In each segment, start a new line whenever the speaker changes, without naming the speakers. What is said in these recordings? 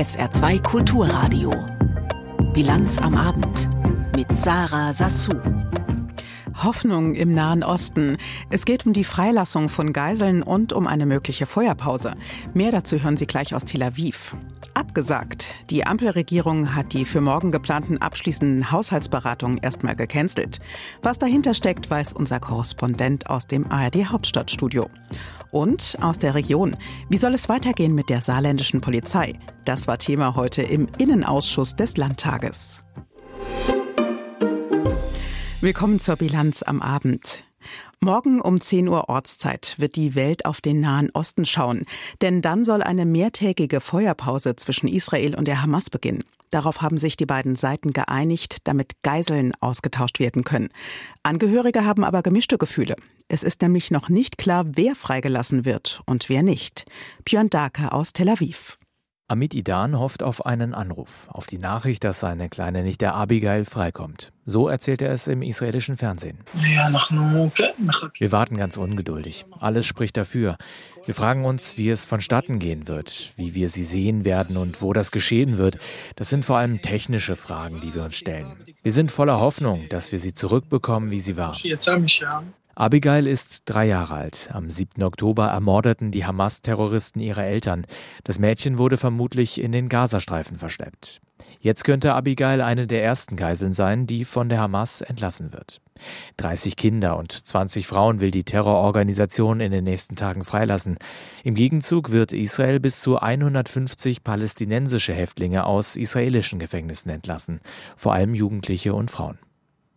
SR2 Kulturradio. Bilanz am Abend mit Sarah Sassou.
Hoffnung im Nahen Osten. Es geht um die Freilassung von Geiseln und um eine mögliche Feuerpause. Mehr dazu hören Sie gleich aus Tel Aviv. Abgesagt. Die Ampelregierung hat die für morgen geplanten abschließenden Haushaltsberatungen erstmal gecancelt. Was dahinter steckt, weiß unser Korrespondent aus dem ARD Hauptstadtstudio. Und aus der Region. Wie soll es weitergehen mit der saarländischen Polizei? Das war Thema heute im Innenausschuss des Landtages. Willkommen zur Bilanz am Abend. Morgen um 10 Uhr Ortszeit wird die Welt auf den Nahen Osten schauen, denn dann soll eine mehrtägige Feuerpause zwischen Israel und der Hamas beginnen. Darauf haben sich die beiden Seiten geeinigt, damit Geiseln ausgetauscht werden können. Angehörige haben aber gemischte Gefühle. Es ist nämlich noch nicht klar, wer freigelassen wird und wer nicht. Björn Dake aus Tel Aviv.
Amit Idan hofft auf einen Anruf, auf die Nachricht, dass seine kleine Nichte Abigail freikommt. So erzählt er es im israelischen Fernsehen. Wir warten ganz ungeduldig. Alles spricht dafür. Wir fragen uns, wie es vonstatten gehen wird, wie wir sie sehen werden und wo das geschehen wird. Das sind vor allem technische Fragen, die wir uns stellen. Wir sind voller Hoffnung, dass wir sie zurückbekommen, wie sie war. Abigail ist drei Jahre alt. Am 7. Oktober ermordeten die Hamas-Terroristen ihre Eltern. Das Mädchen wurde vermutlich in den Gazastreifen verschleppt. Jetzt könnte Abigail eine der ersten Geiseln sein, die von der Hamas entlassen wird. 30 Kinder und 20 Frauen will die Terrororganisation in den nächsten Tagen freilassen. Im Gegenzug wird Israel bis zu 150 palästinensische Häftlinge aus israelischen Gefängnissen entlassen, vor allem Jugendliche und Frauen.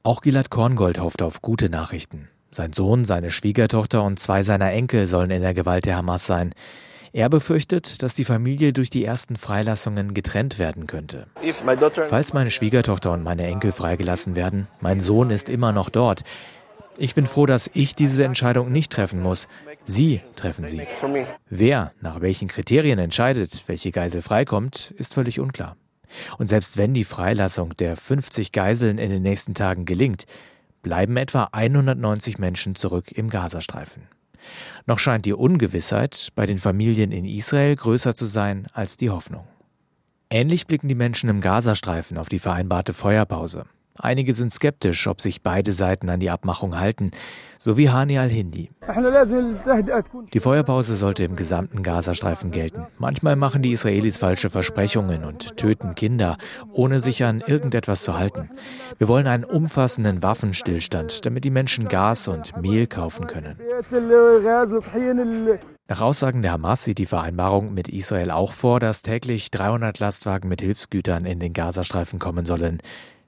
Auch Gilad Korngold hofft auf gute Nachrichten. Sein Sohn, seine Schwiegertochter und zwei seiner Enkel sollen in der Gewalt der Hamas sein. Er befürchtet, dass die Familie durch die ersten Freilassungen getrennt werden könnte. Falls meine Schwiegertochter und meine Enkel freigelassen werden, mein Sohn ist immer noch dort. Ich bin froh, dass ich diese Entscheidung nicht treffen muss. Sie treffen sie. Wer nach welchen Kriterien entscheidet, welche Geisel freikommt, ist völlig unklar. Und selbst wenn die Freilassung der 50 Geiseln in den nächsten Tagen gelingt, bleiben etwa 190 Menschen zurück im Gazastreifen. Noch scheint die Ungewissheit bei den Familien in Israel größer zu sein als die Hoffnung. Ähnlich blicken die Menschen im Gazastreifen auf die vereinbarte Feuerpause. Einige sind skeptisch, ob sich beide Seiten an die Abmachung halten, so wie Hani al-Hindi. Die Feuerpause sollte im gesamten Gazastreifen gelten. Manchmal machen die Israelis falsche Versprechungen und töten Kinder, ohne sich an irgendetwas zu halten. Wir wollen einen umfassenden Waffenstillstand, damit die Menschen Gas und Mehl kaufen können. Nach Aussagen der Hamas sieht die Vereinbarung mit Israel auch vor, dass täglich 300 Lastwagen mit Hilfsgütern in den Gazastreifen kommen sollen.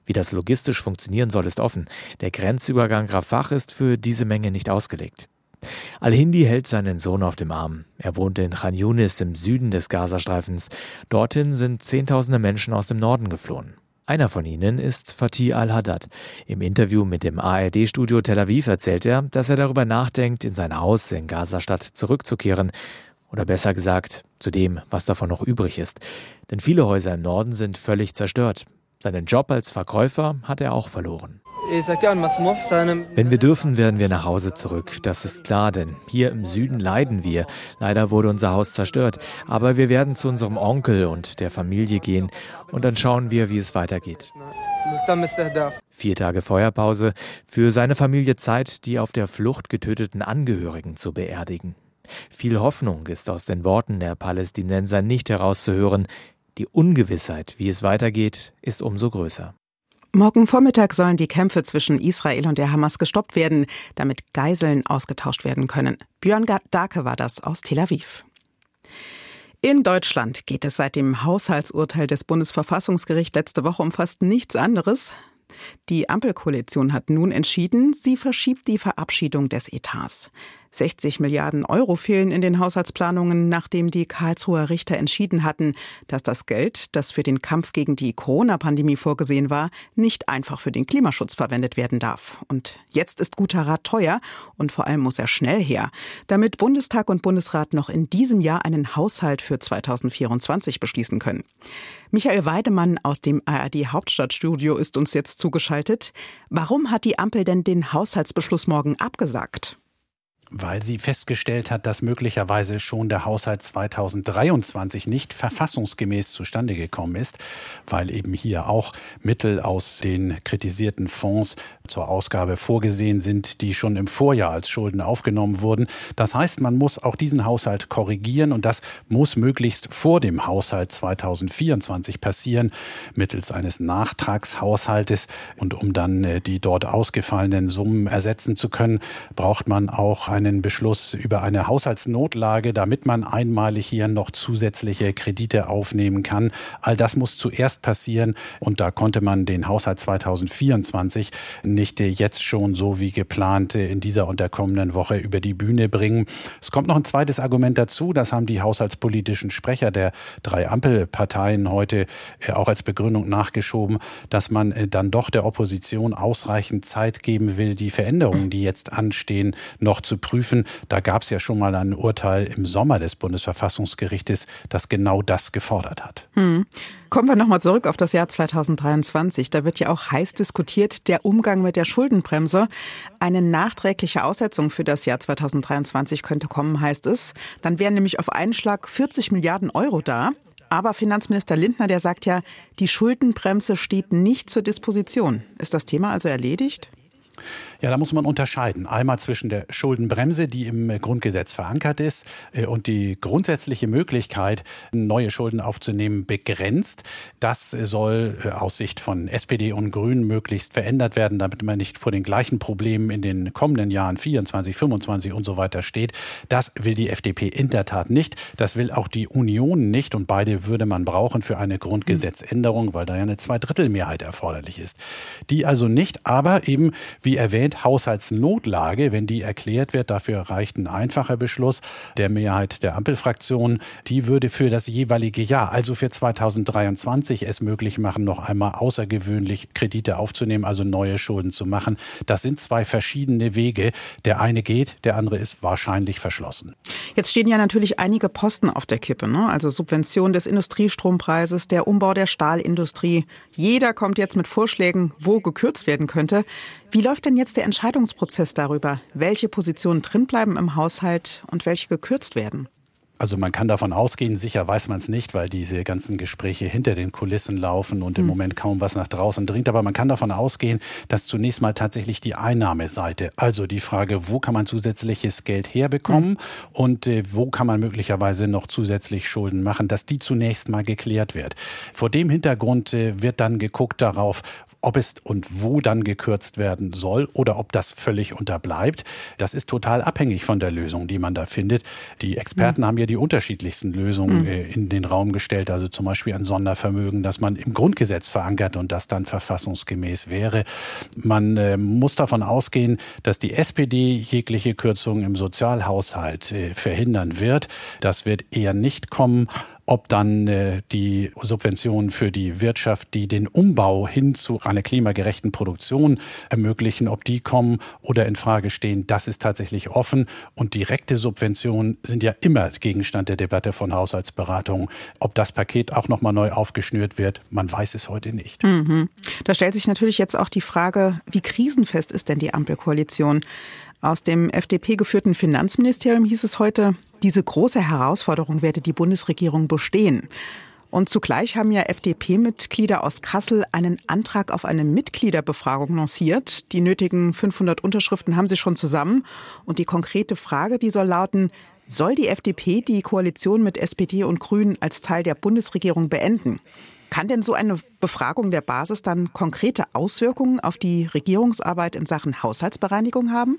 Wie das logistisch funktionieren soll, ist offen. Der Grenzübergang Rafah ist für diese Menge nicht ausgelegt. Al-Hindi hält seinen Sohn auf dem Arm. Er wohnt in Khan Yunis im Süden des Gazastreifens. Dorthin sind Zehntausende Menschen aus dem Norden geflohen. Einer von ihnen ist Fatih al-Haddad. Im Interview mit dem ARD-Studio Tel Aviv erzählt er, dass er darüber nachdenkt, in sein Haus in Gazastadt zurückzukehren. Oder besser gesagt, zu dem, was davon noch übrig ist. Denn viele Häuser im Norden sind völlig zerstört. Seinen Job als Verkäufer hat er auch verloren. Wenn wir dürfen, werden wir nach Hause zurück. Das ist klar, denn hier im Süden leiden wir. Leider wurde unser Haus zerstört. Aber wir werden zu unserem Onkel und der Familie gehen und dann schauen wir, wie es weitergeht. Vier Tage Feuerpause, für seine Familie Zeit, die auf der Flucht getöteten Angehörigen zu beerdigen. Viel Hoffnung ist aus den Worten der Palästinenser nicht herauszuhören. Die Ungewissheit, wie es weitergeht, ist umso größer.
Morgen Vormittag sollen die Kämpfe zwischen Israel und der Hamas gestoppt werden, damit Geiseln ausgetauscht werden können. Björn Dake war das aus Tel Aviv. In Deutschland geht es seit dem Haushaltsurteil des Bundesverfassungsgerichts letzte Woche um fast nichts anderes. Die Ampelkoalition hat nun entschieden, sie verschiebt die Verabschiedung des Etats. 60 Milliarden Euro fehlen in den Haushaltsplanungen, nachdem die Karlsruher Richter entschieden hatten, dass das Geld, das für den Kampf gegen die Corona-Pandemie vorgesehen war, nicht einfach für den Klimaschutz verwendet werden darf. Und jetzt ist guter Rat teuer und vor allem muss er schnell her, damit Bundestag und Bundesrat noch in diesem Jahr einen Haushalt für 2024 beschließen können. Michael Weidemann aus dem ARD Hauptstadtstudio ist uns jetzt zugeschaltet. Warum hat die Ampel denn den Haushaltsbeschluss morgen abgesagt?
Weil sie festgestellt hat, dass möglicherweise schon der Haushalt 2023 nicht verfassungsgemäß zustande gekommen ist, weil eben hier auch Mittel aus den kritisierten Fonds zur Ausgabe vorgesehen sind, die schon im Vorjahr als Schulden aufgenommen wurden. Das heißt, man muss auch diesen Haushalt korrigieren und das muss möglichst vor dem Haushalt 2024 passieren, mittels eines Nachtragshaushaltes. Und um dann äh, die dort ausgefallenen Summen ersetzen zu können, braucht man auch einen Beschluss über eine Haushaltsnotlage, damit man einmalig hier noch zusätzliche Kredite aufnehmen kann. All das muss zuerst passieren und da konnte man den Haushalt 2024 nicht jetzt schon so wie geplant in dieser und der kommenden Woche über die Bühne bringen. Es kommt noch ein zweites Argument dazu, das haben die haushaltspolitischen Sprecher der drei Ampelparteien heute äh, auch als Begründung nachgeschoben, dass man äh, dann doch der Opposition ausreichend Zeit geben will, die Veränderungen, die jetzt anstehen, noch zu prüfen. Da gab es ja schon mal ein Urteil im Sommer des Bundesverfassungsgerichtes, das genau das gefordert hat. Hm.
Kommen wir nochmal zurück auf das Jahr 2023. Da wird ja auch heiß diskutiert, der Umgang mit der Schuldenbremse. Eine nachträgliche Aussetzung für das Jahr 2023 könnte kommen, heißt es. Dann wären nämlich auf einen Schlag 40 Milliarden Euro da. Aber Finanzminister Lindner, der sagt ja, die Schuldenbremse steht nicht zur Disposition. Ist das Thema also erledigt?
Ja, da muss man unterscheiden. Einmal zwischen der Schuldenbremse, die im Grundgesetz verankert ist, äh, und die grundsätzliche Möglichkeit, neue Schulden aufzunehmen, begrenzt. Das soll äh, aus Sicht von SPD und Grünen möglichst verändert werden, damit man nicht vor den gleichen Problemen in den kommenden Jahren 24, 25 und so weiter steht. Das will die FDP in der Tat nicht. Das will auch die Union nicht. Und beide würde man brauchen für eine Grundgesetzänderung, weil da ja eine Zweidrittelmehrheit erforderlich ist. Die also nicht, aber eben, wie erwähnt, Haushaltsnotlage, wenn die erklärt wird, dafür reicht ein einfacher Beschluss der Mehrheit der Ampelfraktion. Die würde für das jeweilige Jahr, also für 2023, es möglich machen, noch einmal außergewöhnlich Kredite aufzunehmen, also neue Schulden zu machen. Das sind zwei verschiedene Wege. Der eine geht, der andere ist wahrscheinlich verschlossen.
Jetzt stehen ja natürlich einige Posten auf der Kippe, ne? also Subvention des Industrietrompreises, der Umbau der Stahlindustrie. Jeder kommt jetzt mit Vorschlägen, wo gekürzt werden könnte. Wie läuft denn jetzt der Entscheidungsprozess darüber, welche Positionen drinbleiben im Haushalt und welche gekürzt werden?
Also man kann davon ausgehen, sicher weiß man es nicht, weil diese ganzen Gespräche hinter den Kulissen laufen und im mhm. Moment kaum was nach draußen dringt. Aber man kann davon ausgehen, dass zunächst mal tatsächlich die Einnahmeseite, also die Frage, wo kann man zusätzliches Geld herbekommen mhm. und äh, wo kann man möglicherweise noch zusätzlich Schulden machen, dass die zunächst mal geklärt wird. Vor dem Hintergrund äh, wird dann geguckt darauf, ob es und wo dann gekürzt werden soll oder ob das völlig unterbleibt. Das ist total abhängig von der Lösung, die man da findet. Die Experten mhm. haben ja die unterschiedlichsten Lösungen mhm. Äh, in den Raum gestellt, also zum Beispiel ein Sondervermögen, das man im Grundgesetz verankert und das dann verfassungsgemäß wäre. Man äh, muss davon ausgehen, dass die SPD jegliche Kürzungen im Sozialhaushalt äh, verhindern wird. Das wird eher nicht kommen ob dann äh, die Subventionen für die Wirtschaft, die den Umbau hin zu einer klimagerechten Produktion ermöglichen, ob die kommen oder in Frage stehen, das ist tatsächlich offen. Und direkte Subventionen sind ja immer Gegenstand der Debatte von Haushaltsberatungen. Ob das Paket auch nochmal neu aufgeschnürt wird, man weiß es heute nicht.
Mhm. Da stellt sich natürlich jetzt auch die Frage, wie krisenfest ist denn die Ampelkoalition? Aus dem FDP-geführten Finanzministerium hieß es heute, diese große Herausforderung werde die Bundesregierung bestehen. Und zugleich haben ja FDP-Mitglieder aus Kassel einen Antrag auf eine Mitgliederbefragung lanciert. Die nötigen 500 Unterschriften haben sie schon zusammen. Und die konkrete Frage, die soll lauten, soll die FDP die Koalition mit SPD und Grünen als Teil der Bundesregierung beenden? Kann denn so eine Befragung der Basis dann konkrete Auswirkungen auf die Regierungsarbeit in Sachen Haushaltsbereinigung haben?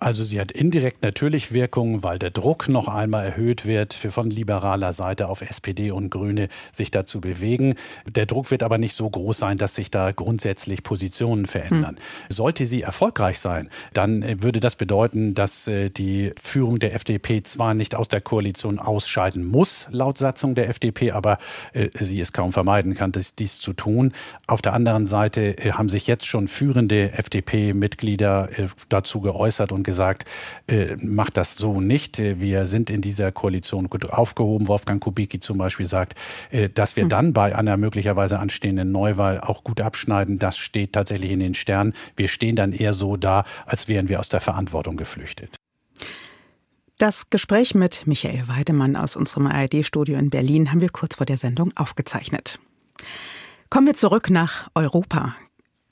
Also sie hat indirekt natürlich Wirkung, weil der Druck noch einmal erhöht wird von liberaler Seite auf SPD und Grüne, sich da zu bewegen. Der Druck wird aber nicht so groß sein, dass sich da grundsätzlich Positionen verändern. Hm. Sollte sie erfolgreich sein, dann äh, würde das bedeuten, dass äh, die Führung der FDP zwar nicht aus der Koalition ausscheiden muss, laut Satzung der FDP, aber äh, sie es kaum vermeiden kann, dies zu tun. Auf der anderen Seite haben sich jetzt schon führende FDP-Mitglieder dazu geäußert und gesagt, äh, macht das so nicht. Äh, wir sind in dieser Koalition gut aufgehoben. Wolfgang Kubicki zum Beispiel sagt, äh, dass wir hm. dann bei einer möglicherweise anstehenden Neuwahl auch gut abschneiden. Das steht tatsächlich in den Sternen. Wir stehen dann eher so da, als wären wir aus der Verantwortung geflüchtet.
Das Gespräch mit Michael Weidemann aus unserem ARD-Studio in Berlin haben wir kurz vor der Sendung aufgezeichnet. Kommen wir zurück nach Europa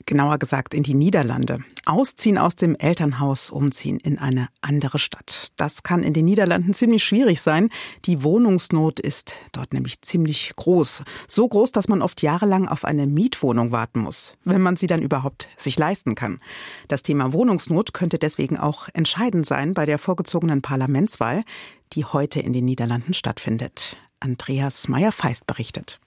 genauer gesagt in die Niederlande. Ausziehen aus dem Elternhaus, umziehen in eine andere Stadt. Das kann in den Niederlanden ziemlich schwierig sein. Die Wohnungsnot ist dort nämlich ziemlich groß. So groß, dass man oft jahrelang auf eine Mietwohnung warten muss, wenn man sie dann überhaupt sich leisten kann. Das Thema Wohnungsnot könnte deswegen auch entscheidend sein bei der vorgezogenen Parlamentswahl, die heute in den Niederlanden stattfindet. Andreas Meyer-Feist berichtet.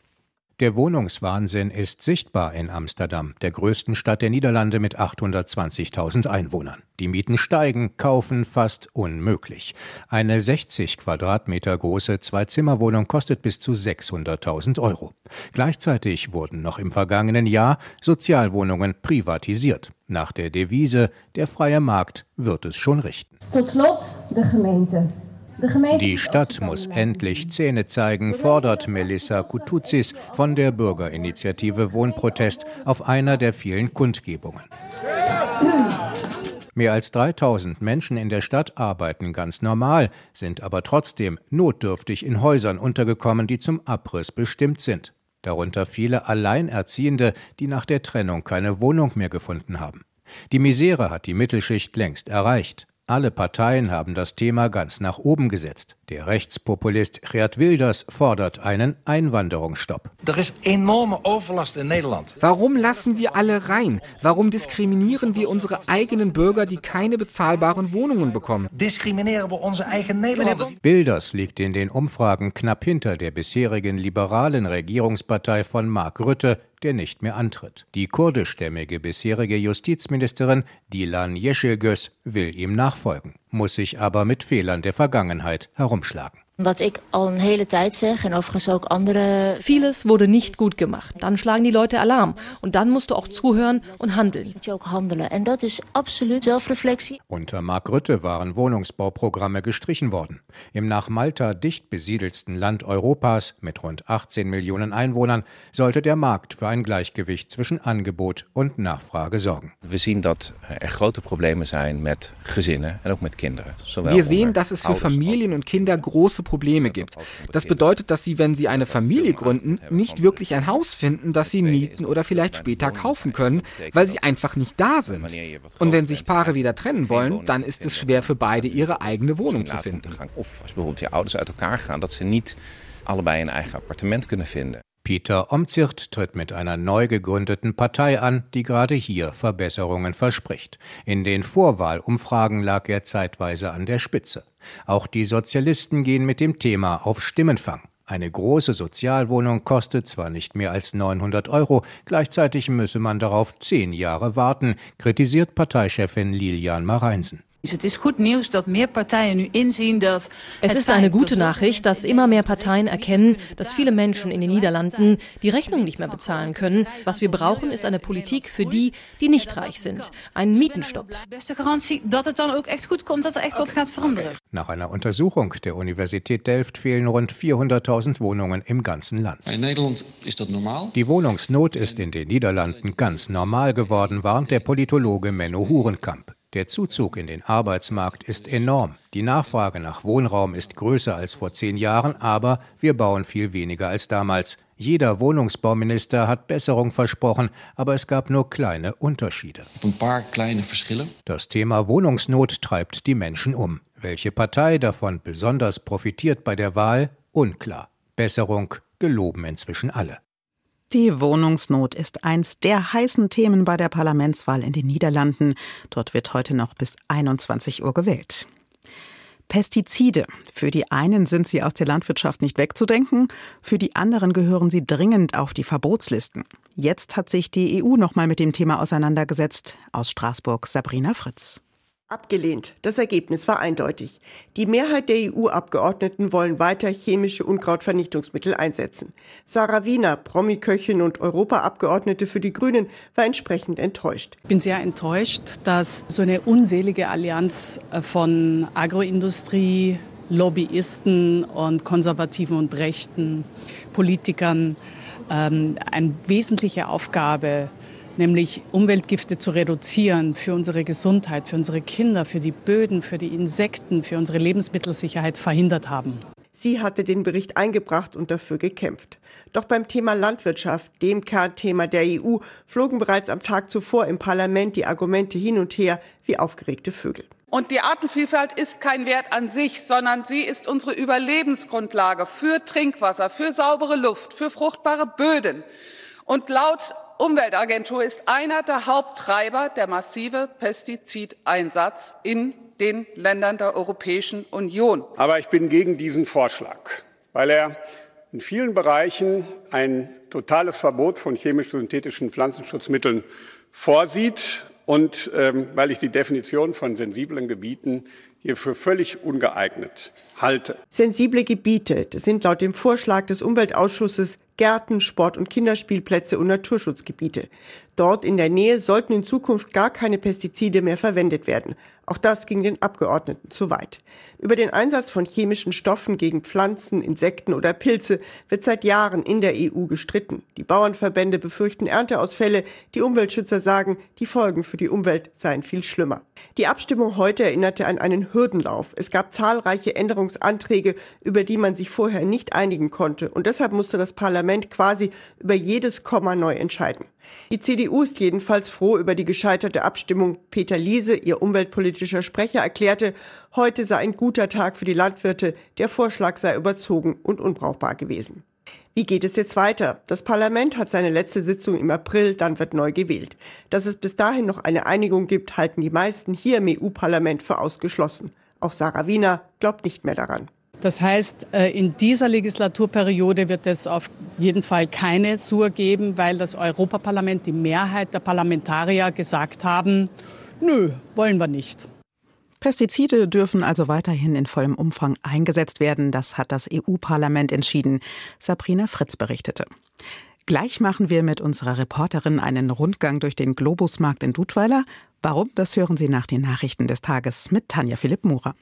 Der Wohnungswahnsinn ist sichtbar in Amsterdam, der größten Stadt der Niederlande mit 820.000 Einwohnern. Die Mieten steigen, kaufen fast unmöglich. Eine 60 Quadratmeter große Zwei-Zimmer-Wohnung kostet bis zu 600.000 Euro. Gleichzeitig wurden noch im vergangenen Jahr Sozialwohnungen privatisiert. Nach der Devise, der freie Markt wird es schon richten.
Tot slot de gemeente.
Die Stadt muss endlich Zähne zeigen, fordert Melissa Kutuzis von der Bürgerinitiative Wohnprotest auf einer der vielen Kundgebungen. Mehr als 3000 Menschen in der Stadt arbeiten ganz normal, sind aber trotzdem notdürftig in Häusern untergekommen, die zum Abriss bestimmt sind. Darunter viele Alleinerziehende, die nach der Trennung keine Wohnung mehr gefunden haben. Die Misere hat die Mittelschicht längst erreicht. Alle Parteien haben das Thema ganz nach oben gesetzt. Der Rechtspopulist Gerd Wilders fordert einen Einwanderungsstopp.
Er ist enorme Overlast in Nederland.
Warum lassen wir alle rein? Warum diskriminieren wir unsere eigenen Bürger, die keine bezahlbaren Wohnungen bekommen?
Diskriminieren wir unsere eigenen Nederlander?
Wilders liegt in den Umfragen knapp hinter der bisherigen liberalen Regierungspartei von Mark Rutte, der nicht mehr antritt. Die kurdischstämmige bisherige Justizministerin Dilan Yeşilgöz will ihm nachfolgen, muss sich aber mit Fehlern der Vergangenheit herumschlagen.
Wat ik al een hele tijd zeg en overigens ook andere.
Vieles wurde nicht gut gemacht. Dann schlagen die Leute Alarm. Und dann musst du auch zuhören und handeln.
Moet je ook handelen. En dat is absoluut zelfreflectie.
Unter Mark Rutte waren Wohnungsbauprogramme gestrichen worden. Im nach Malta dicht besiedelsten Land Europas mit rund 18 Millionen Einwohnern sollte der Markt für ein Gleichgewicht zwischen Angebot und Nachfrage sorgen.
Wir sehen, dass er große Probleme zijn met gezinnen en ook met kinderen.
Wir sehen, dass es für Familien und Kinder große Probleme gibt. Das bedeutet, dass sie, wenn sie eine Familie gründen, nicht wirklich ein Haus finden, das sie mieten oder vielleicht später kaufen können, weil sie einfach nicht da sind. Und wenn sich Paare wieder trennen wollen, dann ist es schwer für beide ihre eigene Wohnung zu finden.
Of als bijvoorbeeld die ouders uit elkaar gaan, dat ze niet allebei een eigen appartement kunnen vinden.
Peter Omzicht tritt mit einer neu gegründeten Partei an, die gerade hier Verbesserungen verspricht. In den Vorwahlumfragen lag er zeitweise an der Spitze. Auch die Sozialisten gehen mit dem Thema auf Stimmenfang. Eine große Sozialwohnung kostet zwar nicht mehr als 900 Euro, gleichzeitig müsse man darauf zehn Jahre warten, kritisiert Parteichefin Lilian Mareinsen.
Es ist
eine gute Nachricht, dass immer mehr Parteien erkennen, dass viele Menschen in den Niederlanden die Rechnung nicht mehr bezahlen können. Was wir brauchen, ist eine Politik für die, die nicht reich sind. Ein Mietenstopp.
Er.
Nach einer Untersuchung der Universität Delft fehlen rund 400.000 Wohnungen im ganzen Land.
In Nederland ist das normal.
Die Wohnungsnot ist in den Niederlanden ganz normal geworden, warnt der Politologe Menno Hurenkamp. Der Zuzug in den Arbeitsmarkt ist enorm. Die Nachfrage nach Wohnraum ist größer als vor zehn Jahren, aber wir bauen viel weniger als damals. Jeder Wohnungsbauminister hat Besserung versprochen, aber es gab nur kleine Unterschiede.
Ein paar kleine Verschille.
Das Thema Wohnungsnot treibt die Menschen um. Welche Partei davon besonders profitiert bei der Wahl? Unklar. Besserung geloben inzwischen alle.
Die Wohnungsnot ist eins der heißen Themen bei der Parlamentswahl in den Niederlanden. Dort wird heute noch bis 21 Uhr gewählt. Pestizide. Für die einen sind sie aus der Landwirtschaft nicht wegzudenken, für die anderen gehören sie dringend auf die Verbotslisten. Jetzt hat sich die EU noch mal mit dem Thema auseinandergesetzt. Aus Straßburg Sabrina Fritz.
Abgelehnt. Das Ergebnis war eindeutig. Die Mehrheit der EU-Abgeordneten wollen weiter chemische Unkrautvernichtungsmittel einsetzen. Sarah Wiener, Promi-Köchin und Europaabgeordnete für die Grünen, war entsprechend enttäuscht.
Ich bin sehr enttäuscht, dass so eine unselige Allianz von Agroindustrie, Lobbyisten und konservativen und rechten Politikern ähm, eine wesentliche Aufgabe nämlich Umweltgifte zu reduzieren für unsere Gesundheit, für unsere Kinder, für die Böden, für die Insekten, für unsere Lebensmittelsicherheit verhindert haben.
Sie hatte den Bericht eingebracht und dafür gekämpft. Doch beim Thema Landwirtschaft, dem Kernthema der EU, flogen bereits am Tag zuvor im Parlament die Argumente hin und her wie aufgeregte Vögel.
Und die Artenvielfalt ist kein Wert an sich, sondern sie ist unsere Überlebensgrundlage für Trinkwasser, für saubere Luft, für fruchtbare Böden. Und laut Umweltagentur ist einer der Haupttreiber der massive Pestizideinsatz in den Ländern der Europäischen Union.
Aber ich bin gegen diesen Vorschlag, weil er in vielen Bereichen ein totales Verbot von chemisch-synthetischen Pflanzenschutzmitteln vorsieht und ähm, weil ich die Definition von sensiblen Gebieten hier für völlig ungeeignet halte.
Sensible Gebiete, das sind laut dem Vorschlag des Umweltausschusses Gärten, Sport- und Kinderspielplätze und Naturschutzgebiete. Dort in der Nähe sollten in Zukunft gar keine Pestizide mehr verwendet werden. Auch das ging den Abgeordneten zu weit. Über den Einsatz von chemischen Stoffen gegen Pflanzen, Insekten oder Pilze wird seit Jahren in der EU gestritten. Die Bauernverbände befürchten Ernteausfälle, die Umweltschützer sagen, die Folgen für die Umwelt seien viel schlimmer. Die Abstimmung heute erinnerte an einen Hürdenlauf. Es gab zahlreiche Änderungsanträge, über die man sich vorher nicht einigen konnte. Und deshalb musste das Parlament quasi über jedes Komma neu entscheiden. Die CDU ist jedenfalls froh über die gescheiterte Abstimmung. Peter Liese, ihr umweltpolitischer Sprecher, erklärte, heute sei ein guter Tag für die Landwirte. Der Vorschlag sei überzogen und unbrauchbar gewesen. Wie geht es jetzt weiter? Das Parlament hat seine letzte Sitzung im April, dann wird neu gewählt. Dass es bis dahin noch eine Einigung gibt, halten die meisten hier im EU-Parlament für ausgeschlossen. Auch Sarah Wiener glaubt nicht mehr daran.
Das heißt, äh, in dieser Legislaturperiode wird es auf jeden Fall keine Sur geben, weil das Europaparlament, die Mehrheit der Parlamentarier gesagt haben, nö, wollen wir nicht.
Pestizide dürfen also weiterhin in vollem Umfang eingesetzt werden. Das hat das EU-Parlament entschieden. Sabrina Fritz berichtete. Gleich machen wir mit unserer Reporterin einen Rundgang durch den Globusmarkt in Dudweiler. Warum? Das hören Sie nach den Nachrichten des Tages mit Tanja Philipp Murer.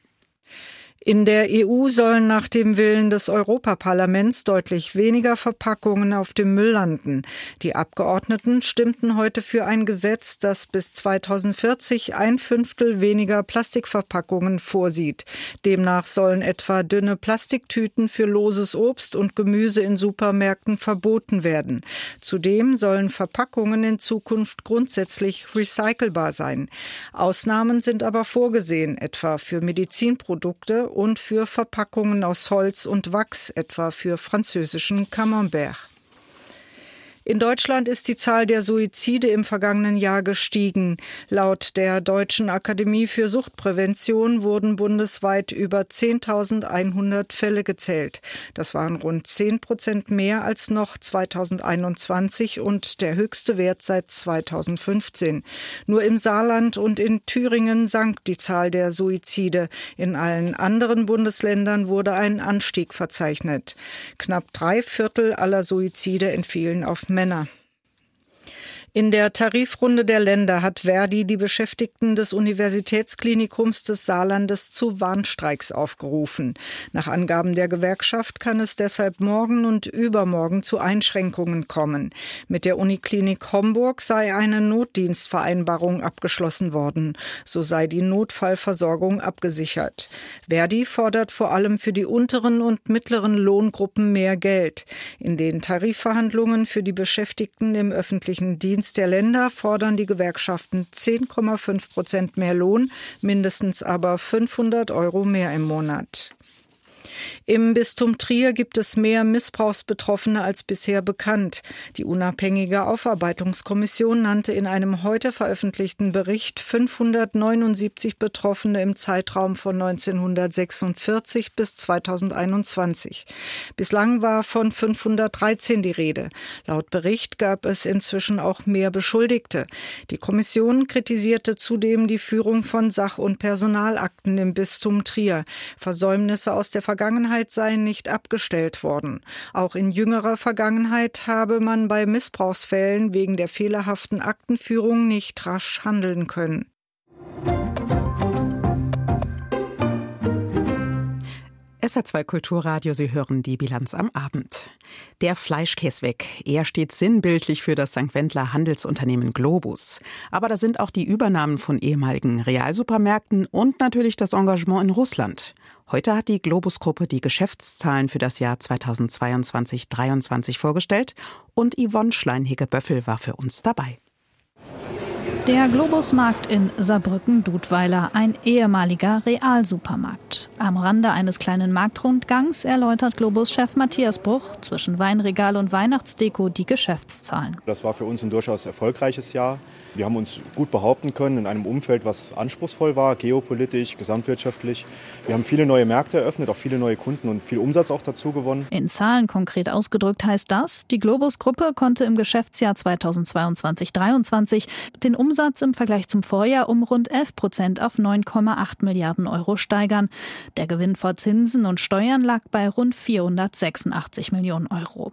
In der EU sollen nach dem Willen des Europaparlaments deutlich weniger Verpackungen auf dem Müll landen. Die Abgeordneten stimmten heute für ein Gesetz, das bis 2040 ein Fünftel weniger Plastikverpackungen vorsieht. Demnach sollen etwa dünne Plastiktüten für loses Obst und Gemüse in Supermärkten verboten werden. Zudem sollen Verpackungen in Zukunft grundsätzlich recycelbar sein. Ausnahmen sind aber vorgesehen, etwa für Medizinprodukte und für Verpackungen aus Holz und Wachs, etwa für französischen Camembert. In Deutschland ist die Zahl der Suizide im vergangenen Jahr gestiegen. Laut der Deutschen Akademie für Suchtprävention wurden bundesweit über 10.100 Fälle gezählt. Das waren rund 10 Prozent mehr als noch 2021 und der höchste Wert seit 2015. Nur im Saarland und in Thüringen sank die Zahl der Suizide. In allen anderen Bundesländern wurde ein Anstieg verzeichnet. Knapp drei Viertel aller Suizide entfielen auf Männer. Männer. In der Tarifrunde der Länder hat Verdi die Beschäftigten des Universitätsklinikums des Saarlandes zu Warnstreiks aufgerufen. Nach Angaben der Gewerkschaft kann es deshalb morgen und übermorgen zu Einschränkungen kommen. Mit der Uniklinik Homburg sei eine Notdienstvereinbarung abgeschlossen worden. So sei die Notfallversorgung abgesichert. Verdi fordert vor allem für die unteren und mittleren Lohngruppen mehr Geld. In den Tarifverhandlungen für die Beschäftigten im öffentlichen Dienst Seitens der Länder fordern die Gewerkschaften 10,5 Prozent mehr Lohn, mindestens aber 500 Euro mehr im Monat. Im Bistum Trier gibt es mehr Missbrauchsbetroffene als bisher bekannt. Die unabhängige Aufarbeitungskommission nannte in einem heute veröffentlichten Bericht 579 Betroffene im Zeitraum von 1946 bis 2021. Bislang war von 513 die Rede. Laut Bericht gab es inzwischen auch mehr Beschuldigte. Die Kommission kritisierte zudem die Führung von Sach- und Personalakten im Bistum Trier. Versäumnisse aus der Vergangenheit Vergangenheit seien nicht abgestellt worden. Auch in jüngerer Vergangenheit habe man bei Missbrauchsfällen wegen der fehlerhaften Aktenführung nicht rasch handeln können.
SR2 Kulturradio, Sie hören die Bilanz am Abend. Der Fleischkäse weg. Er steht sinnbildlich für das St. Wendler Handelsunternehmen Globus. Aber da sind auch die Übernahmen von ehemaligen Realsupermärkten und natürlich das Engagement in Russland. Heute hat die Globus-Gruppe die Geschäftszahlen für das Jahr 2022-23 vorgestellt und Yvonne Schleinhege-Böffel war für uns dabei.
Der Globusmarkt in Saarbrücken-Dudweiler, ein ehemaliger Realsupermarkt. Am Rande eines kleinen Marktrundgangs erläutert Globus-Chef Matthias Bruch zwischen Weinregal und Weihnachtsdeko die Geschäftszahlen.
Das war für uns ein durchaus erfolgreiches Jahr. Wir haben uns gut behaupten können in einem Umfeld, was anspruchsvoll war, geopolitisch, gesamtwirtschaftlich. Wir haben viele neue Märkte eröffnet, auch viele neue Kunden und viel Umsatz auch dazu gewonnen.
In Zahlen konkret ausgedrückt heißt das, die Globus-Gruppe konnte im Geschäftsjahr 2022-23 den Umsatz Umsatz im Vergleich zum Vorjahr um rund 11 Prozent auf 9,8 Milliarden Euro steigern. Der Gewinn vor Zinsen und Steuern lag bei rund 486 Millionen Euro.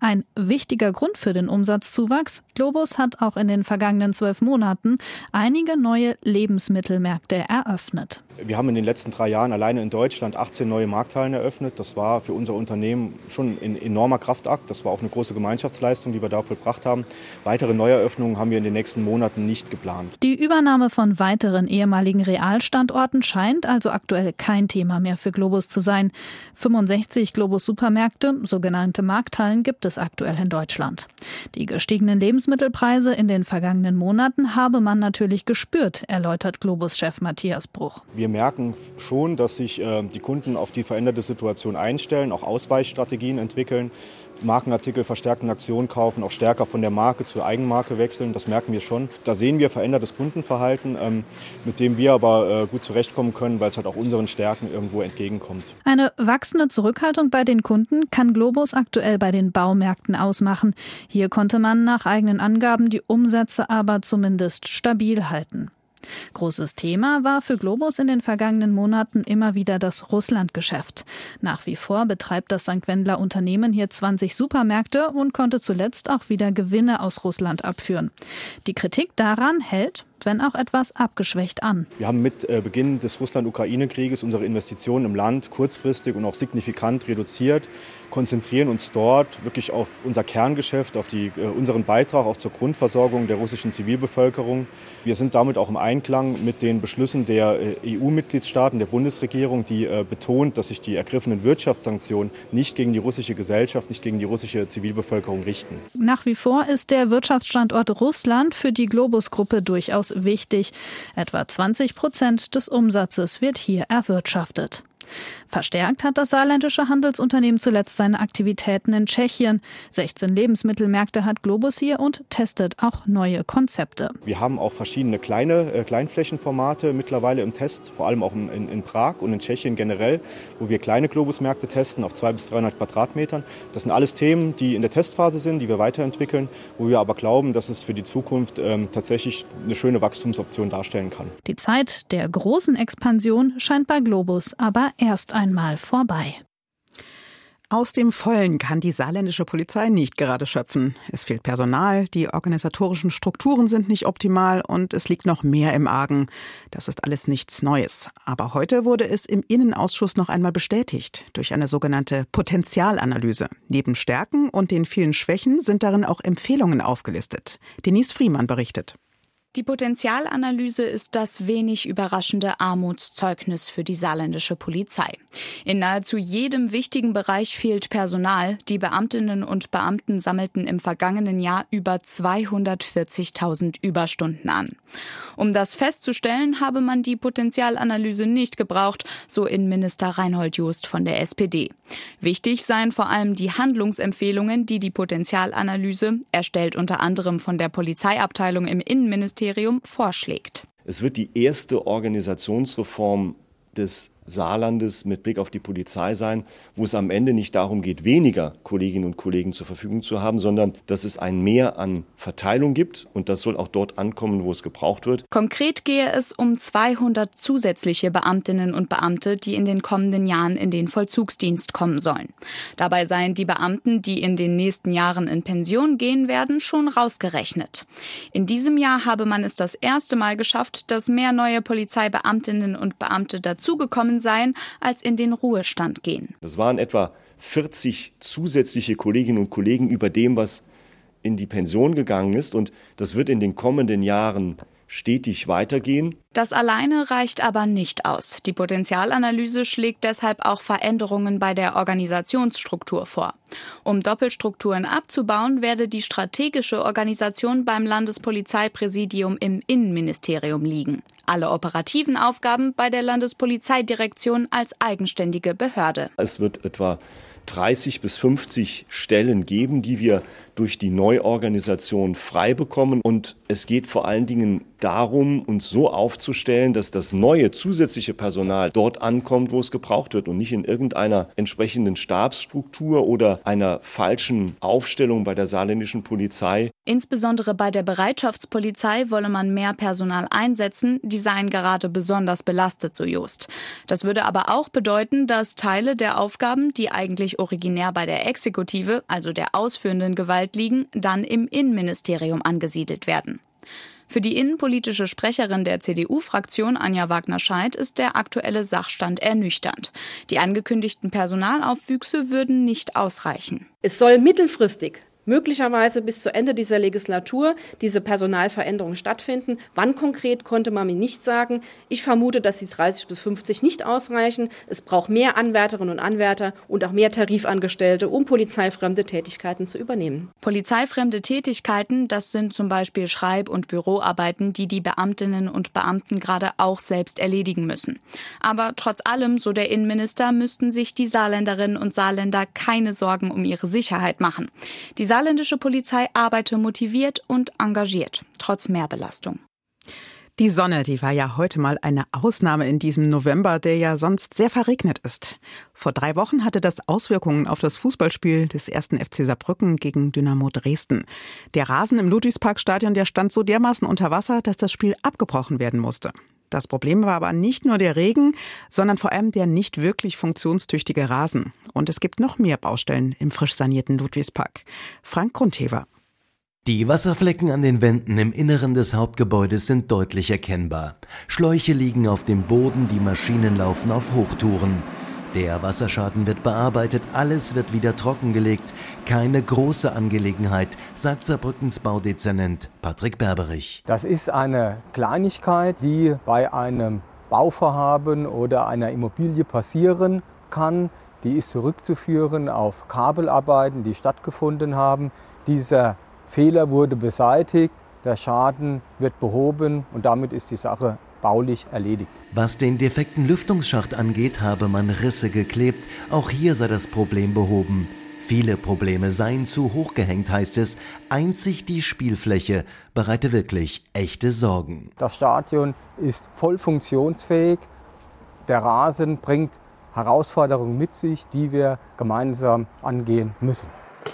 Ein wichtiger Grund für den Umsatzzuwachs, Globus hat auch in den vergangenen zwölf Monaten einige neue Lebensmittelmärkte eröffnet.
Wir haben in den letzten drei Jahren alleine in Deutschland 18 neue Markthallen eröffnet. Das war für unser Unternehmen schon ein enormer Kraftakt. Das war auch eine große Gemeinschaftsleistung, die wir da vollbracht haben. Weitere Neueröffnungen haben wir in den nächsten Monaten nicht geplant.
Die Übernahme von weiteren ehemaligen Realstandorten scheint also aktuell kein Thema mehr für Globus zu sein. 65 Globus-Supermärkte, sogenannte Markthallen, gibt es aktuell in Deutschland. Die gestiegenen Lebensmittelpreise in den vergangenen Monaten habe man natürlich gespürt, erläutert Globus-Chef Matthias Bruch.
Wir merken schon, dass sich äh, die Kunden auf die veränderte Situation einstellen, auch Ausweichstrategien entwickeln. Markenartikel verstärkten Aktionen kaufen, auch stärker von der Marke zur Eigenmarke wechseln. Das merken wir schon. Da sehen wir verändertes Kundenverhalten, ähm, mit dem wir aber äh, gut zurechtkommen können, weil es halt auch unseren Stärken irgendwo entgegenkommt.
Eine wachsende Zurückhaltung bei den Kunden kann Globus aktuell bei den Baumärkten ausmachen. Hier konnte man nach eigenen Angaben die Umsätze aber zumindest stabil halten. Großes Thema war für Globus in den vergangenen Monaten immer wieder das Russlandgeschäft. Nach wie vor betreibt das St. Wendler Unternehmen hier 20 Supermärkte und konnte zuletzt auch wieder Gewinne aus Russland abführen. Die Kritik daran hält, wenn auch etwas abgeschwächt an.
Wir haben mit äh, Beginn des Russland-Ukraine-Krieges unsere Investitionen im Land kurzfristig und auch signifikant reduziert, konzentrieren uns dort wirklich auf unser Kerngeschäft, auf die, äh, unseren Beitrag auch zur Grundversorgung der russischen Zivilbevölkerung. Wir sind damit auch im Einklang mit den Beschlüssen der äh, EU-Mitgliedstaaten, der Bundesregierung, die betont, dass sich die ergriffenen Wirtschaftssanktionen nicht gegen die russische Gesellschaft, nicht gegen die russische Zivilbevölkerung richten.
Nach wie vor ist der Wirtschaftsstandort Russland für die Globus-Gruppe durchaus wichtig. Etwa 20 Prozent des Umsatzes wird hier erwirtschaftet. Verstärkt hat das saarländische Handelsunternehmen zuletzt seine Aktivitäten in Tschechien. 16 Lebensmittelmärkte hat Globus hier und testet auch neue Konzepte.
Wir haben auch verschiedene kleine äh, Kleinflächenformate mittlerweile im Test, vor allem auch in, in, Prag und in Tschechien generell, wo wir kleine Globusmärkte testen auf 200 bis 300 Quadratmetern. Das sind alles Themen, die in der Testphase sind, die wir weiterentwickeln, wo wir aber glauben, dass es für die Zukunft ähm, tatsächlich eine schöne Wachstumsoption darstellen kann.
Die Zeit der großen Expansion scheint bei Globus aber erst einmal vorbei.
Aus dem Vollen kann die saarländische Polizei nicht gerade schöpfen. Es fehlt Personal, die organisatorischen Strukturen sind nicht optimal und es liegt noch mehr im Argen. Das ist alles nichts Neues. Aber heute wurde es im Innenausschuss noch einmal bestätigt durch eine sogenannte Potenzialanalyse. Neben Stärken und den vielen Schwächen sind darin auch Empfehlungen aufgelistet. Denise Friemann berichtet.
Die Potenzialanalyse ist das wenig überraschende Armutszeugnis für die saarländische Polizei. In nahezu jedem wichtigen Bereich fehlt Personal. Die Beamtinnen und Beamten sammelten im vergangenen Jahr über 240.000 Überstunden an. Um das festzustellen, habe man die Potenzialanalyse nicht gebraucht, so Innenminister Reinhold Just von der SPD. Wichtig seien vor allem die Handlungsempfehlungen, die die Potenzialanalyse, erstellt unter anderem von der Polizeiabteilung im Innenministerium, Innenministerium vorschlägt.
Es wird die erste Organisationsreform des Saarlandes mit Blick auf die Polizei sein, wo es am Ende nicht darum geht, weniger Kolleginnen und Kollegen zur Verfügung zu haben, sondern dass es ein Mehr an Verteilung gibt und das soll auch dort ankommen, wo es gebraucht wird.
Konkret gehe es um 200 zusätzliche Beamtinnen und Beamte, die in den kommenden Jahren in den Vollzugsdienst kommen sollen. Dabei seien die Beamten, die in den nächsten Jahren in Pension gehen werden, schon rausgerechnet. In diesem Jahr habe man es das erste Mal geschafft, dass mehr neue Polizeibeamtinnen und Beamte dazugekommen gegangen seien, als in den Ruhestand gehen.
Das waren etwa 40 zusätzliche Kolleginnen und Kollegen über dem, was in die Pension gegangen ist. Und das wird in den kommenden Jahren stetig weitergehen.
Das alleine reicht aber nicht aus. Die Potenzialanalyse schlägt deshalb auch Veränderungen bei der Organisationsstruktur vor. Um Doppelstrukturen abzubauen, werde die strategische Organisation beim Landespolizeipräsidium im Innenministerium liegen. Alle operativen Aufgaben bei der Landespolizeidirektion als eigenständige Behörde.
Es wird etwa 30 bis 50 Stellen geben, die wir durch die Neuorganisation frei bekommen. Und es geht vor allen Dingen darum, uns so aufzustellen, dass das neue zusätzliche Personal dort ankommt, wo es gebraucht wird und nicht in irgendeiner entsprechenden Stabsstruktur oder einer falschen Aufstellung bei der saarländischen Polizei.
Insbesondere bei der Bereitschaftspolizei wolle man mehr Personal einsetzen, die seien gerade besonders belastet, so Just. Das würde aber auch bedeuten, dass Teile der Aufgaben, die eigentlich originär bei der Exekutive, also der ausführenden Gewalt liegen, dann im Innenministerium angesiedelt werden. Für die innenpolitische Sprecherin der CDU-Fraktion Anja Wagner-Scheidt ist der aktuelle Sachstand ernüchternd. Die angekündigten Personalaufwüchse würden nicht ausreichen.
Es soll mittelfristig möglicherweise bis zu Ende dieser Legislatur diese Personalveränderungen stattfinden. Wann konkret konnte man mir nicht sagen. Ich vermute, dass die 30 bis 50 nicht ausreichen. Es braucht mehr Anwärterinnen und Anwärter und auch mehr Tarifangestellte, um polizeifremde Tätigkeiten zu übernehmen.
Polizeifremde Tätigkeiten, das sind zum Beispiel Schreib- und Büroarbeiten, die die Beamtinnen und Beamten gerade auch selbst erledigen müssen. Aber trotz allem, so der Innenminister, müssten sich die Saarländerinnen und Saarländer keine Sorgen um ihre Sicherheit machen. Die saarländische Polizei arbeite motiviert und engagiert, trotz Mehrbelastung.
Die Sonne, die war ja heute mal eine Ausnahme in diesem November, der ja sonst sehr verregnet ist. Vor drei Wochen hatte das Auswirkungen auf das Fußballspiel des ersten FC Saarbrücken gegen Dynamo Dresden. Der Rasen im Ludwigsparkstadion, der stand so dermaßen unter Wasser, dass das Spiel abgebrochen werden musste. Das Problem war aber nicht nur der Regen, sondern vor allem der nicht wirklich funktionstüchtige Rasen. Und es gibt noch mehr Baustellen im frisch sanierten Ludwigspark. Frank Grundhever.
Die Wasserflecken an den Wänden im Inneren des Hauptgebäudes sind deutlich erkennbar. Schläuche liegen auf dem Boden, die Maschinen laufen auf Hochtouren. Der Wasserschaden wird bearbeitet, alles wird wieder trockengelegt. Keine große Angelegenheit, sagt Saarbrückens Baudezernent Patrick Berberich.
Das ist eine Kleinigkeit, die bei einem Bauvorhaben oder einer Immobilie passieren kann. Die ist zurückzuführen auf Kabelarbeiten, die stattgefunden haben. Dieser Fehler wurde beseitigt, der Schaden wird behoben und damit ist die Sache baulich erledigt.
Was den defekten Lüftungsschacht angeht, habe man Risse geklebt. Auch hier sei das Problem behoben. Viele Probleme seien zu hoch gehängt, heißt es. Einzig die Spielfläche bereite wirklich echte Sorgen.
Das Stadion ist voll funktionsfähig. Der Rasen bringt Herausforderungen mit sich, die wir gemeinsam angehen müssen.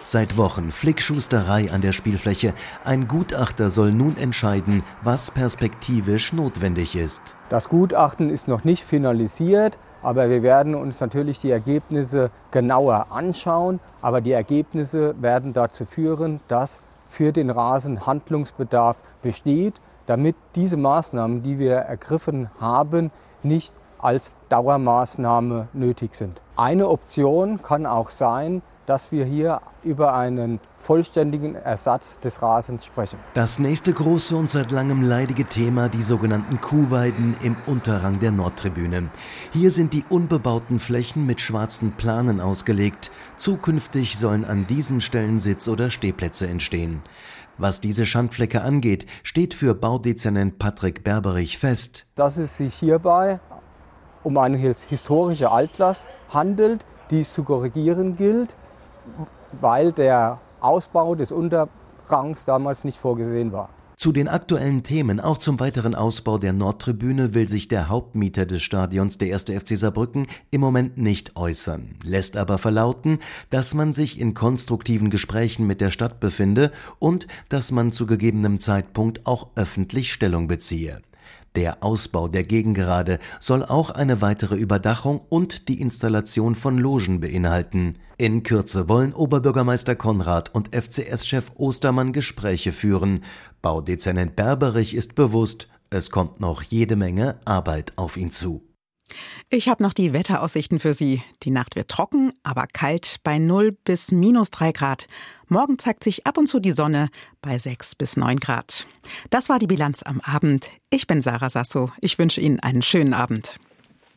Seit Wochen Flickschusterei an der Spielfläche. Ein Gutachter soll nun entscheiden, was perspektivisch notwendig ist.
Das Gutachten ist noch nicht finalisiert, aber wir werden uns natürlich die Ergebnisse genauer anschauen. Aber die Ergebnisse werden dazu führen, dass für den Rasen Handlungsbedarf besteht, damit diese Maßnahmen, die wir ergriffen haben, nicht als Dauermaßnahme nötig sind. Eine Option kann auch sein, dass wir hier über einen vollständigen Ersatz des Rasens sprechen.
Das nächste große und seit langem leidige Thema die sogenannten Kuhweiden im Unterrang der Nordtribüne. Hier sind die unbebauten Flächen mit schwarzen Planen ausgelegt. Zukünftig sollen an diesen Stellen Sitz- oder Stehplätze entstehen. Was diese Schandflecke angeht, steht für Baudezernent Patrick Berberich fest,
dass es sich hierbei um eine historische Altlast handelt, die es zu korrigieren gilt weil der Ausbau des Unterrangs damals nicht vorgesehen war.
Zu den aktuellen Themen, auch zum weiteren Ausbau der Nordtribüne, will sich der Hauptmieter des Stadions, der 1. FC Saarbrücken, im Moment nicht äußern, lässt aber verlauten, dass man sich in konstruktiven Gesprächen mit der Stadt befinde und dass man zu gegebenem Zeitpunkt auch öffentlich Stellung beziehe. Der Ausbau der Gegengerade soll auch eine weitere Überdachung und die Installation von Logen beinhalten. In Kürze wollen Oberbürgermeister Konrad und FCS-Chef Ostermann Gespräche führen. Baudezernent Berberich ist bewusst, es kommt noch jede Menge Arbeit auf ihn zu.
Ich habe noch die Wetteraussichten für Sie. Die Nacht wird trocken, aber kalt bei 0 bis minus 3 Grad. Morgen zeigt sich ab und zu die Sonne bei 6 bis 9 Grad. Das war die Bilanz am Abend. Ich bin Sarah Sasso. Ich wünsche Ihnen einen schönen Abend.